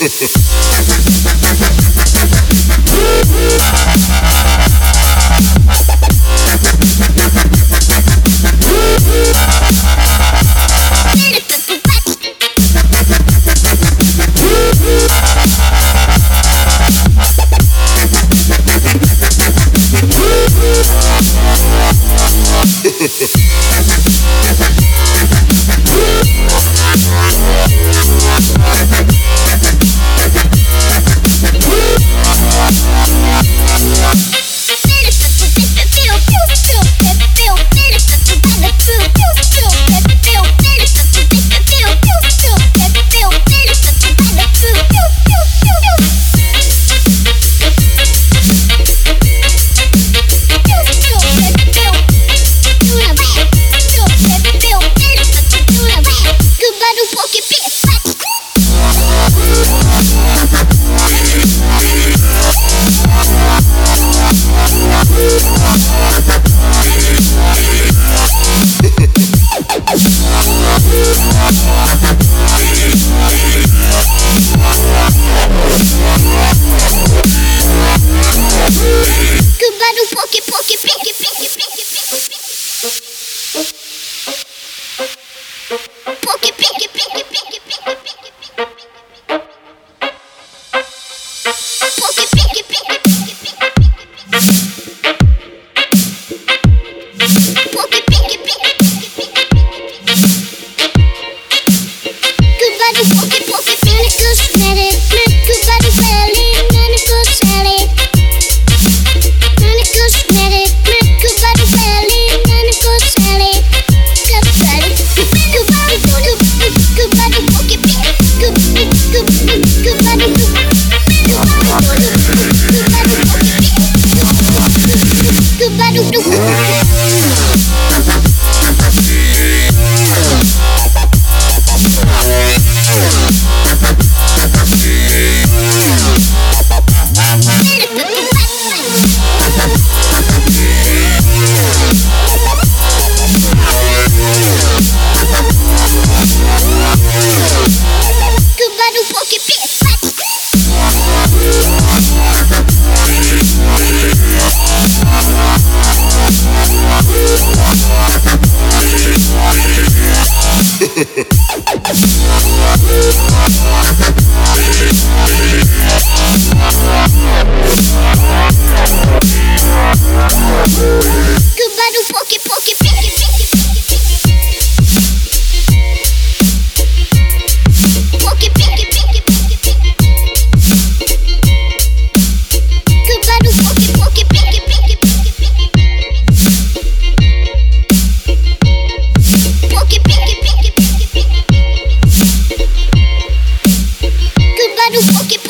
Ha ha ha! pinky, pinky, pinky, pinky, pinky. Thank you. I do fucking